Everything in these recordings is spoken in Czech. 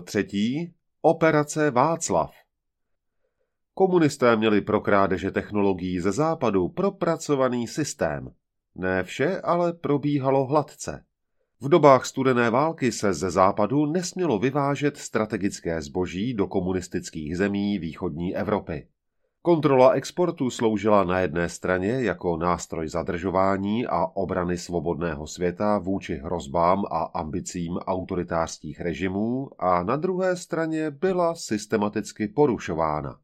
Třetí. Operace Václav. Komunisté měli pro krádeže technologií ze západu propracovaný systém. Ne vše ale probíhalo hladce. V dobách studené války se ze západu nesmělo vyvážet strategické zboží do komunistických zemí východní Evropy. Kontrola exportu sloužila na jedné straně jako nástroj zadržování a obrany svobodného světa vůči hrozbám a ambicím autoritářských režimů a na druhé straně byla systematicky porušována.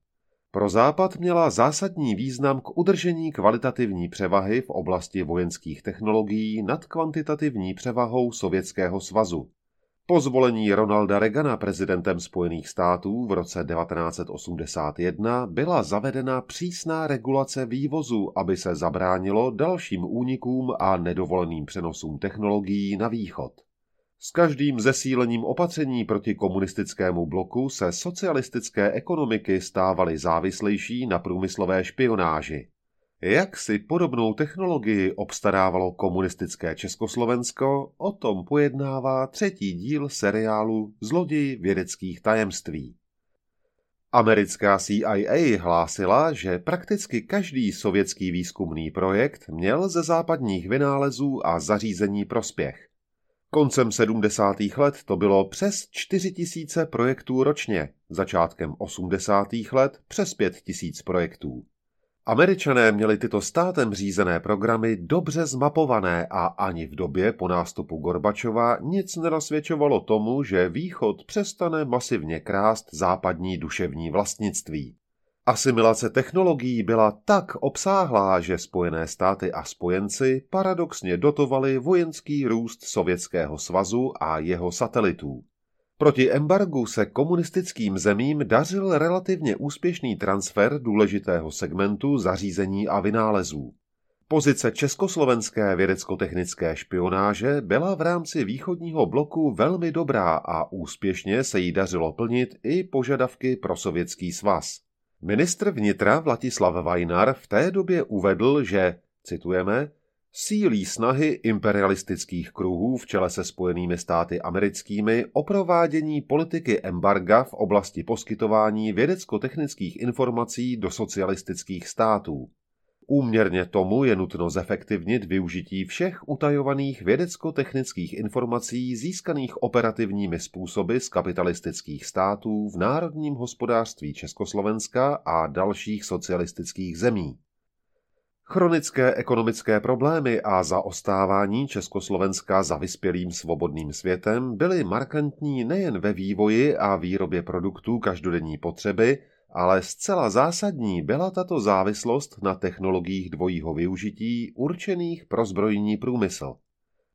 Pro Západ měla zásadní význam k udržení kvalitativní převahy v oblasti vojenských technologií nad kvantitativní převahou Sovětského svazu. Po zvolení Ronalda Reagana prezidentem Spojených států v roce 1981 byla zavedena přísná regulace vývozu, aby se zabránilo dalším únikům a nedovoleným přenosům technologií na východ. S každým zesílením opatření proti komunistickému bloku se socialistické ekonomiky stávaly závislejší na průmyslové špionáži. Jak si podobnou technologii obstarávalo komunistické Československo, o tom pojednává třetí díl seriálu Zloději vědeckých tajemství. Americká CIA hlásila, že prakticky každý sovětský výzkumný projekt měl ze západních vynálezů a zařízení prospěch. Koncem 70. let to bylo přes 4 tisíce projektů ročně, začátkem 80. let přes 5 tisíc projektů. Američané měli tyto státem řízené programy dobře zmapované a ani v době po nástupu Gorbačova nic nenasvědčovalo tomu, že Východ přestane masivně krást západní duševní vlastnictví. Asimilace technologií byla tak obsáhlá, že Spojené státy a spojenci paradoxně dotovali vojenský růst Sovětského svazu a jeho satelitů. Proti embargu se komunistickým zemím dařil relativně úspěšný transfer důležitého segmentu zařízení a vynálezů. Pozice československé vědecko-technické špionáže byla v rámci východního bloku velmi dobrá a úspěšně se jí dařilo plnit i požadavky pro sovětský svaz. Ministr vnitra Vlatislav Vajnar v té době uvedl, že, citujeme, sílí snahy imperialistických kruhů v čele se spojenými státy americkými o provádění politiky embarga v oblasti poskytování vědecko-technických informací do socialistických států. Úměrně tomu je nutno zefektivnit využití všech utajovaných vědecko-technických informací získaných operativními způsoby z kapitalistických států v národním hospodářství Československa a dalších socialistických zemí. Chronické ekonomické problémy a zaostávání Československa za vyspělým svobodným světem byly markantní nejen ve vývoji a výrobě produktů každodenní potřeby, ale zcela zásadní byla tato závislost na technologiích dvojího využití určených pro zbrojní průmysl.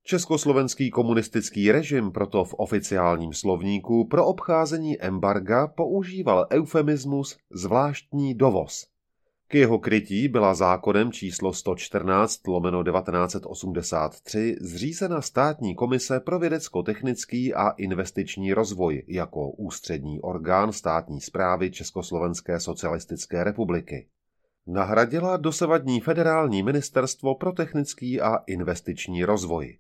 Československý komunistický režim proto v oficiálním slovníku pro obcházení embarga používal eufemismus zvláštní dovoz. K jeho krytí byla zákonem číslo 114 lomeno 1983 zřízena státní komise pro vědecko-technický a investiční rozvoj jako ústřední orgán státní zprávy Československé socialistické republiky. Nahradila dosavadní federální ministerstvo pro technický a investiční rozvoj.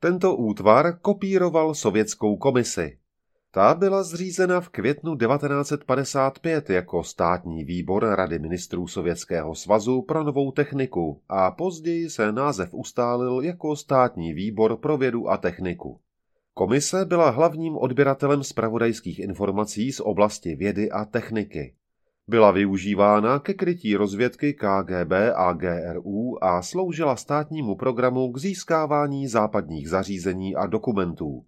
Tento útvar kopíroval sovětskou komisi, ta byla zřízena v květnu 1955 jako státní výbor Rady ministrů Sovětského svazu pro novou techniku a později se název ustálil jako státní výbor pro vědu a techniku. Komise byla hlavním odběratelem spravodajských informací z oblasti vědy a techniky. Byla využívána ke krytí rozvědky KGB a GRU a sloužila státnímu programu k získávání západních zařízení a dokumentů.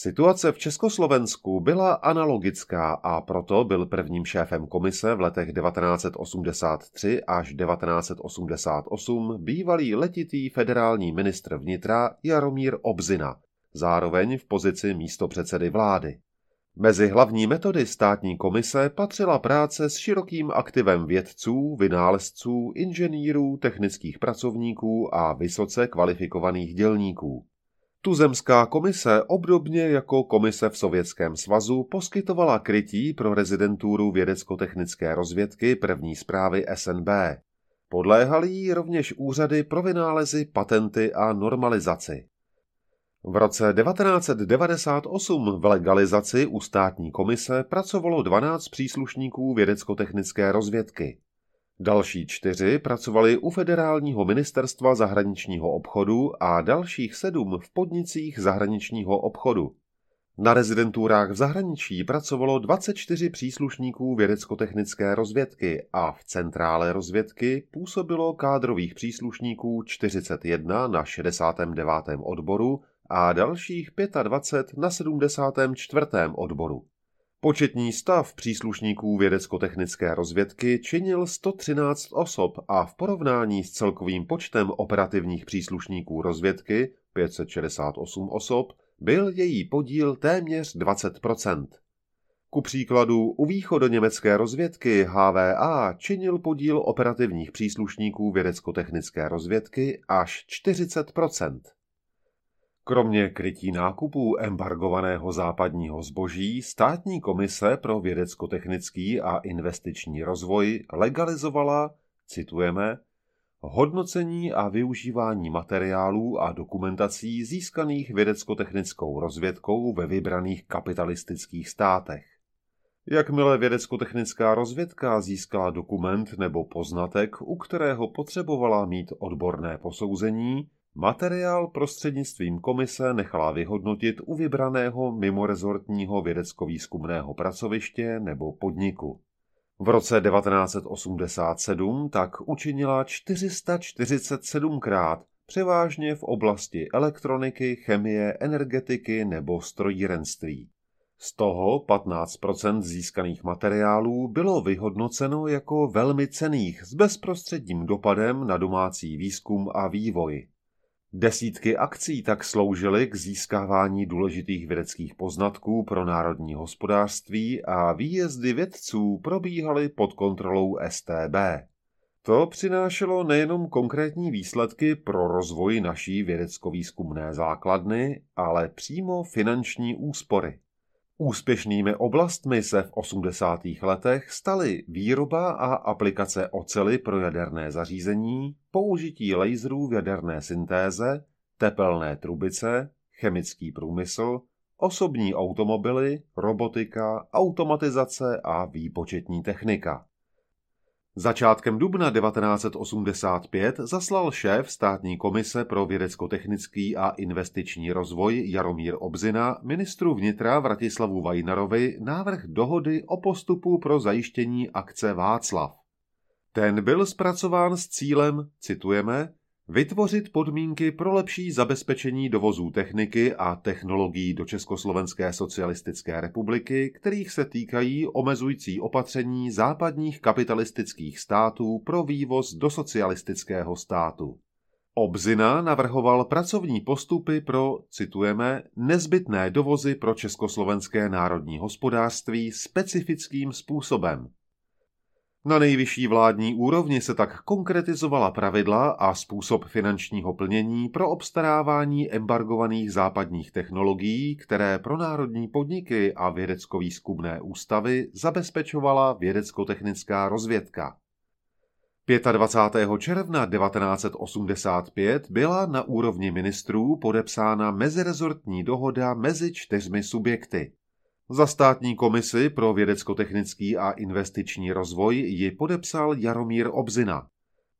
Situace v Československu byla analogická a proto byl prvním šéfem komise v letech 1983 až 1988 bývalý letitý federální ministr vnitra Jaromír Obzina, zároveň v pozici místopředsedy vlády. Mezi hlavní metody státní komise patřila práce s širokým aktivem vědců, vynálezců, inženýrů, technických pracovníků a vysoce kvalifikovaných dělníků. Tuzemská komise, obdobně jako komise v Sovětském svazu, poskytovala krytí pro rezidenturu vědecko-technické rozvědky první zprávy SNB. Podléhaly jí rovněž úřady pro vynálezy, patenty a normalizaci. V roce 1998 v legalizaci u státní komise pracovalo 12 příslušníků vědecko-technické rozvědky. Další čtyři pracovali u Federálního ministerstva zahraničního obchodu a dalších sedm v podnicích zahraničního obchodu. Na rezidenturách v zahraničí pracovalo 24 příslušníků vědecko-technické rozvědky a v centrále rozvědky působilo kádrových příslušníků 41 na 69. odboru a dalších 25 na 74. odboru. Početní stav příslušníků vědecko-technické rozvědky činil 113 osob a v porovnání s celkovým počtem operativních příslušníků rozvědky 568 osob byl její podíl téměř 20% Ku příkladu u východoněmecké rozvědky HVA činil podíl operativních příslušníků vědecko-technické rozvědky až 40 Kromě krytí nákupů embargovaného západního zboží, státní komise pro vědecko-technický a investiční rozvoj legalizovala, citujeme, hodnocení a využívání materiálů a dokumentací získaných vědecko-technickou rozvědkou ve vybraných kapitalistických státech. Jakmile vědecko-technická rozvědka získala dokument nebo poznatek, u kterého potřebovala mít odborné posouzení, materiál prostřednictvím komise nechala vyhodnotit u vybraného mimorezortního vědecko-výzkumného pracoviště nebo podniku. V roce 1987 tak učinila 447krát, převážně v oblasti elektroniky, chemie, energetiky nebo strojírenství. Z toho 15% získaných materiálů bylo vyhodnoceno jako velmi cených s bezprostředním dopadem na domácí výzkum a vývoj. Desítky akcí tak sloužily k získávání důležitých vědeckých poznatků pro národní hospodářství a výjezdy vědců probíhaly pod kontrolou STB. To přinášelo nejenom konkrétní výsledky pro rozvoj naší vědecko-výzkumné základny, ale přímo finanční úspory. Úspěšnými oblastmi se v 80. letech staly výroba a aplikace ocely pro jaderné zařízení, použití laserů v jaderné syntéze, tepelné trubice, chemický průmysl, osobní automobily, robotika, automatizace a výpočetní technika. Začátkem dubna 1985 zaslal šéf státní komise pro vědecko-technický a investiční rozvoj Jaromír Obzina ministru vnitra Vratislavu Vajnarovi návrh dohody o postupu pro zajištění akce Václav. Ten byl zpracován s cílem, citujeme, Vytvořit podmínky pro lepší zabezpečení dovozů techniky a technologií do Československé socialistické republiky, kterých se týkají omezující opatření západních kapitalistických států pro vývoz do socialistického státu. Obzina navrhoval pracovní postupy pro, citujeme, nezbytné dovozy pro československé národní hospodářství specifickým způsobem, na nejvyšší vládní úrovni se tak konkretizovala pravidla a způsob finančního plnění pro obstarávání embargovaných západních technologií, které pro národní podniky a vědecko-výzkumné ústavy zabezpečovala vědecko-technická rozvědka. 25. června 1985 byla na úrovni ministrů podepsána mezirezortní dohoda mezi čtyřmi subjekty. Za státní komisi pro vědecko-technický a investiční rozvoj ji podepsal Jaromír Obzina.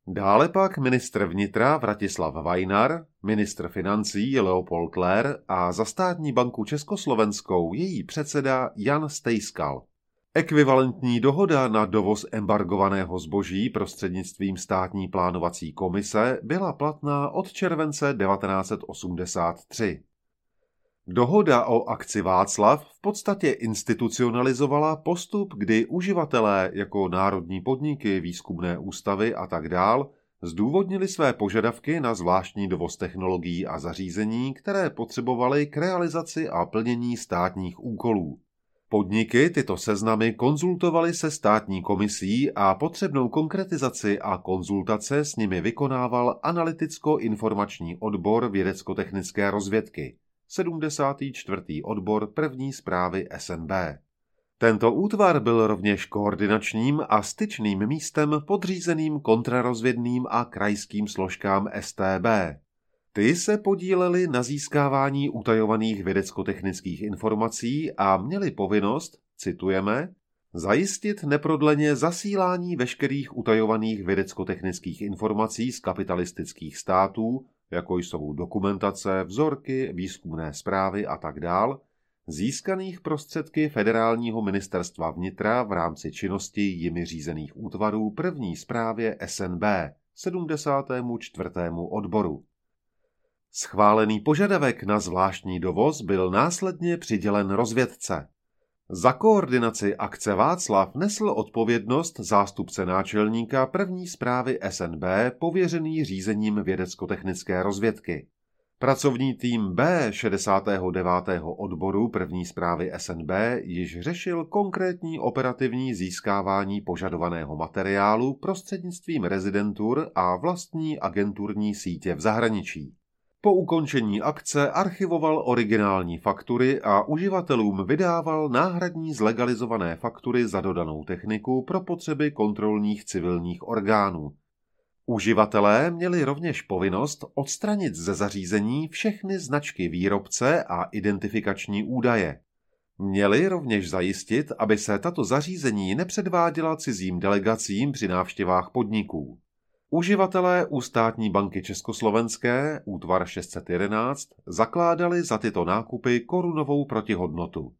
Dále pak ministr vnitra Vratislav Vajnar, ministr financí Leopold Lér a za státní banku Československou její předseda Jan Stejskal. Ekvivalentní dohoda na dovoz embargovaného zboží prostřednictvím státní plánovací komise byla platná od července 1983. Dohoda o akci Václav v podstatě institucionalizovala postup, kdy uživatelé jako národní podniky, výzkumné ústavy a tak dál zdůvodnili své požadavky na zvláštní dovoz technologií a zařízení, které potřebovaly k realizaci a plnění státních úkolů. Podniky tyto seznamy konzultovaly se státní komisí a potřebnou konkretizaci a konzultace s nimi vykonával analyticko-informační odbor vědecko-technické rozvědky. 74. odbor první zprávy SNB. Tento útvar byl rovněž koordinačním a styčným místem podřízeným kontrarozvědným a krajským složkám STB. Ty se podílely na získávání utajovaných vědecko-technických informací a měli povinnost, citujeme, zajistit neprodleně zasílání veškerých utajovaných vědecko-technických informací z kapitalistických států, jako jsou dokumentace, vzorky, výzkumné zprávy a tak dál, získaných prostředky Federálního ministerstva vnitra v rámci činnosti jimi řízených útvarů první zprávě SNB 74. odboru. Schválený požadavek na zvláštní dovoz byl následně přidělen rozvědce. Za koordinaci akce Václav nesl odpovědnost zástupce náčelníka první zprávy SNB pověřený řízením vědecko-technické rozvědky. Pracovní tým B 69. odboru první zprávy SNB již řešil konkrétní operativní získávání požadovaného materiálu prostřednictvím rezidentur a vlastní agenturní sítě v zahraničí. Po ukončení akce archivoval originální faktury a uživatelům vydával náhradní zlegalizované faktury za dodanou techniku pro potřeby kontrolních civilních orgánů. Uživatelé měli rovněž povinnost odstranit ze zařízení všechny značky výrobce a identifikační údaje. Měli rovněž zajistit, aby se tato zařízení nepředváděla cizím delegacím při návštěvách podniků. Uživatelé u státní banky Československé, útvar 611, zakládali za tyto nákupy korunovou protihodnotu.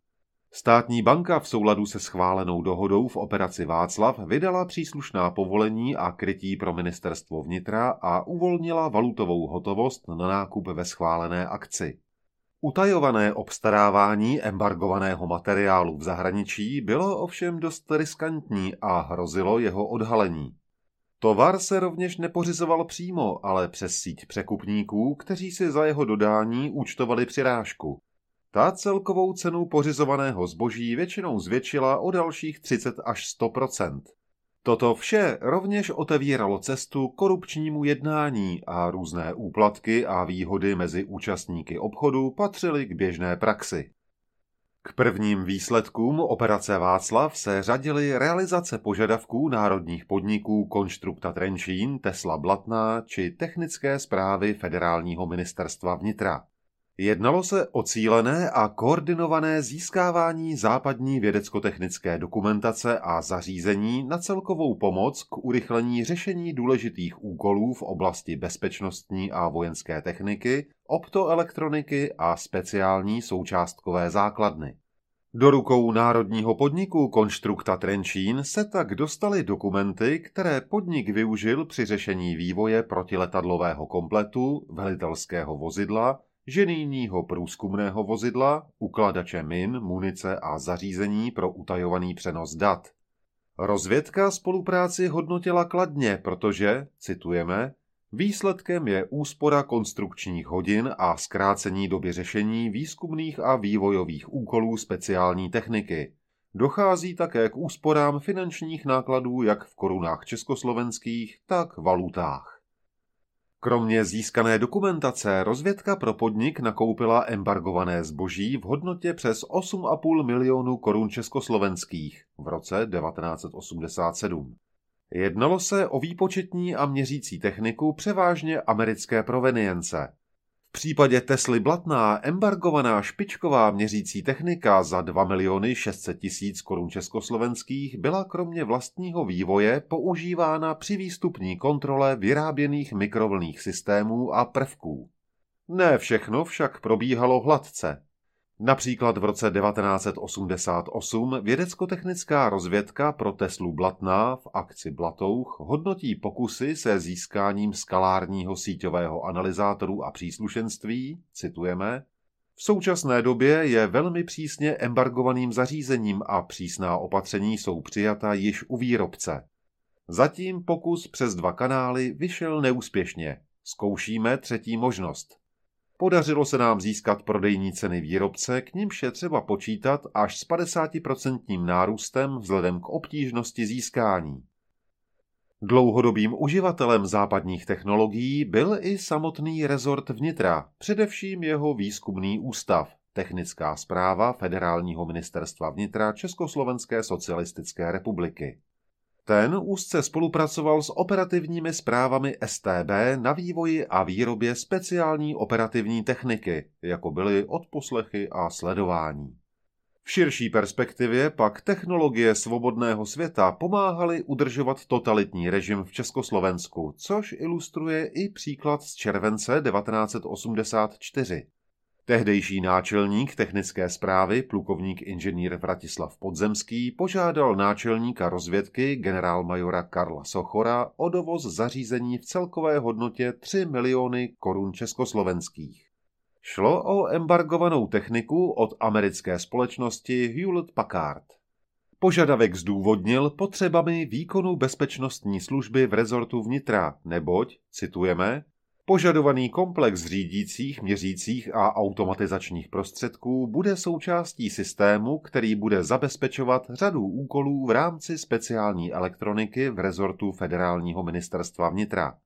Státní banka v souladu se schválenou dohodou v operaci Václav vydala příslušná povolení a krytí pro ministerstvo vnitra a uvolnila valutovou hotovost na nákup ve schválené akci. Utajované obstarávání embargovaného materiálu v zahraničí bylo ovšem dost riskantní a hrozilo jeho odhalení. Tovar se rovněž nepořizoval přímo, ale přes síť překupníků, kteří si za jeho dodání účtovali přirážku. Ta celkovou cenu pořizovaného zboží většinou zvětšila o dalších 30 až 100% Toto vše rovněž otevíralo cestu korupčnímu jednání a různé úplatky a výhody mezi účastníky obchodu patřily k běžné praxi. K prvním výsledkům operace Václav se řadily realizace požadavků národních podniků Konstrukta Trenčín, Tesla Blatná či technické zprávy Federálního ministerstva vnitra. Jednalo se o cílené a koordinované získávání západní vědecko-technické dokumentace a zařízení na celkovou pomoc k urychlení řešení důležitých úkolů v oblasti bezpečnostní a vojenské techniky, optoelektroniky a speciální součástkové základny. Do rukou národního podniku Konstrukta Trenčín se tak dostaly dokumenty, které podnik využil při řešení vývoje protiletadlového kompletu, velitelského vozidla, ženijního průzkumného vozidla, ukladače min, munice a zařízení pro utajovaný přenos dat. Rozvědka spolupráci hodnotila kladně, protože, citujeme, výsledkem je úspora konstrukčních hodin a zkrácení doby řešení výzkumných a vývojových úkolů speciální techniky. Dochází také k úsporám finančních nákladů jak v korunách československých, tak valutách. Kromě získané dokumentace rozvědka pro podnik nakoupila embargované zboží v hodnotě přes 8,5 milionů korun československých v roce 1987. Jednalo se o výpočetní a měřící techniku převážně americké provenience. V případě Tesly Blatná embargovaná špičková měřící technika za 2 miliony 600 tisíc korun československých byla kromě vlastního vývoje používána při výstupní kontrole vyráběných mikrovlných systémů a prvků. Ne všechno však probíhalo hladce. Například v roce 1988 vědecko-technická rozvědka pro Teslu Blatná v akci Blatouch hodnotí pokusy se získáním skalárního síťového analyzátoru a příslušenství, citujeme, v současné době je velmi přísně embargovaným zařízením a přísná opatření jsou přijata již u výrobce. Zatím pokus přes dva kanály vyšel neúspěšně. Zkoušíme třetí možnost. Podařilo se nám získat prodejní ceny výrobce, k nímž je třeba počítat až s 50% nárůstem vzhledem k obtížnosti získání. Dlouhodobým uživatelem západních technologií byl i samotný rezort vnitra, především jeho výzkumný ústav, technická zpráva Federálního ministerstva vnitra Československé socialistické republiky. Ten úzce spolupracoval s operativními zprávami STB na vývoji a výrobě speciální operativní techniky, jako byly odposlechy a sledování. V širší perspektivě pak technologie svobodného světa pomáhaly udržovat totalitní režim v Československu, což ilustruje i příklad z července 1984. Tehdejší náčelník technické zprávy, plukovník inženýr Vratislav Podzemský, požádal náčelníka rozvědky generálmajora Karla Sochora o dovoz zařízení v celkové hodnotě 3 miliony korun československých. Šlo o embargovanou techniku od americké společnosti Hewlett Packard. Požadavek zdůvodnil potřebami výkonu bezpečnostní služby v rezortu vnitra, neboť, citujeme, Požadovaný komplex řídících, měřících a automatizačních prostředků bude součástí systému, který bude zabezpečovat řadu úkolů v rámci speciální elektroniky v rezortu Federálního ministerstva vnitra.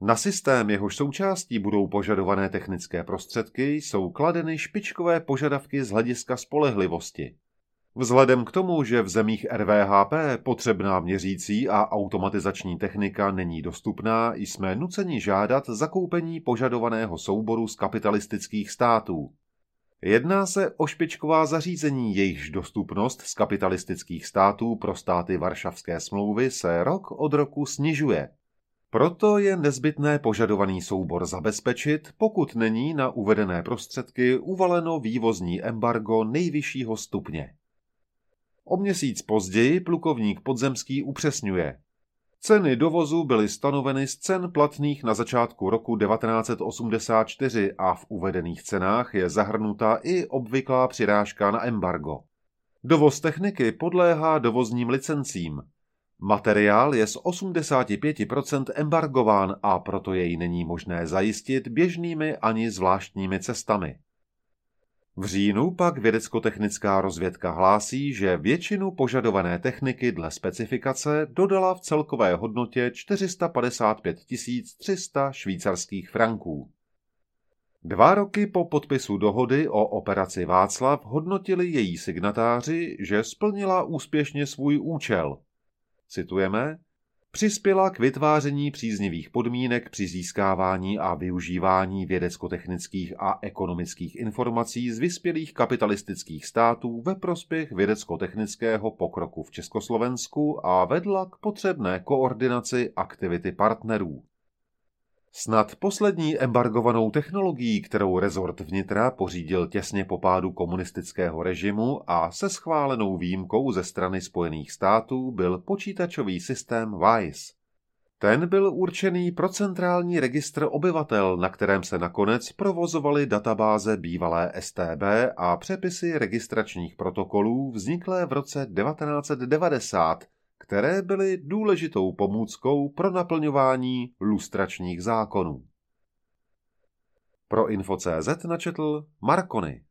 Na systém, jehož součástí budou požadované technické prostředky, jsou kladeny špičkové požadavky z hlediska spolehlivosti. Vzhledem k tomu, že v zemích RVHP potřebná měřící a automatizační technika není dostupná, jsme nuceni žádat zakoupení požadovaného souboru z kapitalistických států. Jedná se o špičková zařízení, jejichž dostupnost z kapitalistických států pro státy Varšavské smlouvy se rok od roku snižuje. Proto je nezbytné požadovaný soubor zabezpečit, pokud není na uvedené prostředky uvaleno vývozní embargo nejvyššího stupně. O měsíc později plukovník Podzemský upřesňuje. Ceny dovozu byly stanoveny z cen platných na začátku roku 1984 a v uvedených cenách je zahrnuta i obvyklá přirážka na embargo. Dovoz techniky podléhá dovozním licencím. Materiál je z 85% embargován a proto jej není možné zajistit běžnými ani zvláštními cestami. V říjnu pak vědecko-technická rozvědka hlásí, že většinu požadované techniky dle specifikace dodala v celkové hodnotě 455 300 švýcarských franků. Dva roky po podpisu dohody o operaci Václav hodnotili její signatáři, že splnila úspěšně svůj účel. Citujeme, přispěla k vytváření příznivých podmínek při získávání a využívání vědecko-technických a ekonomických informací z vyspělých kapitalistických států ve prospěch vědecko-technického pokroku v Československu a vedla k potřebné koordinaci aktivity partnerů. Snad poslední embargovanou technologií, kterou rezort vnitra pořídil těsně po pádu komunistického režimu a se schválenou výjimkou ze strany Spojených států, byl počítačový systém WISE. Ten byl určený pro centrální registr obyvatel, na kterém se nakonec provozovaly databáze bývalé STB a přepisy registračních protokolů vzniklé v roce 1990 které byly důležitou pomůckou pro naplňování lustračních zákonů. Pro Info.cz načetl Markony.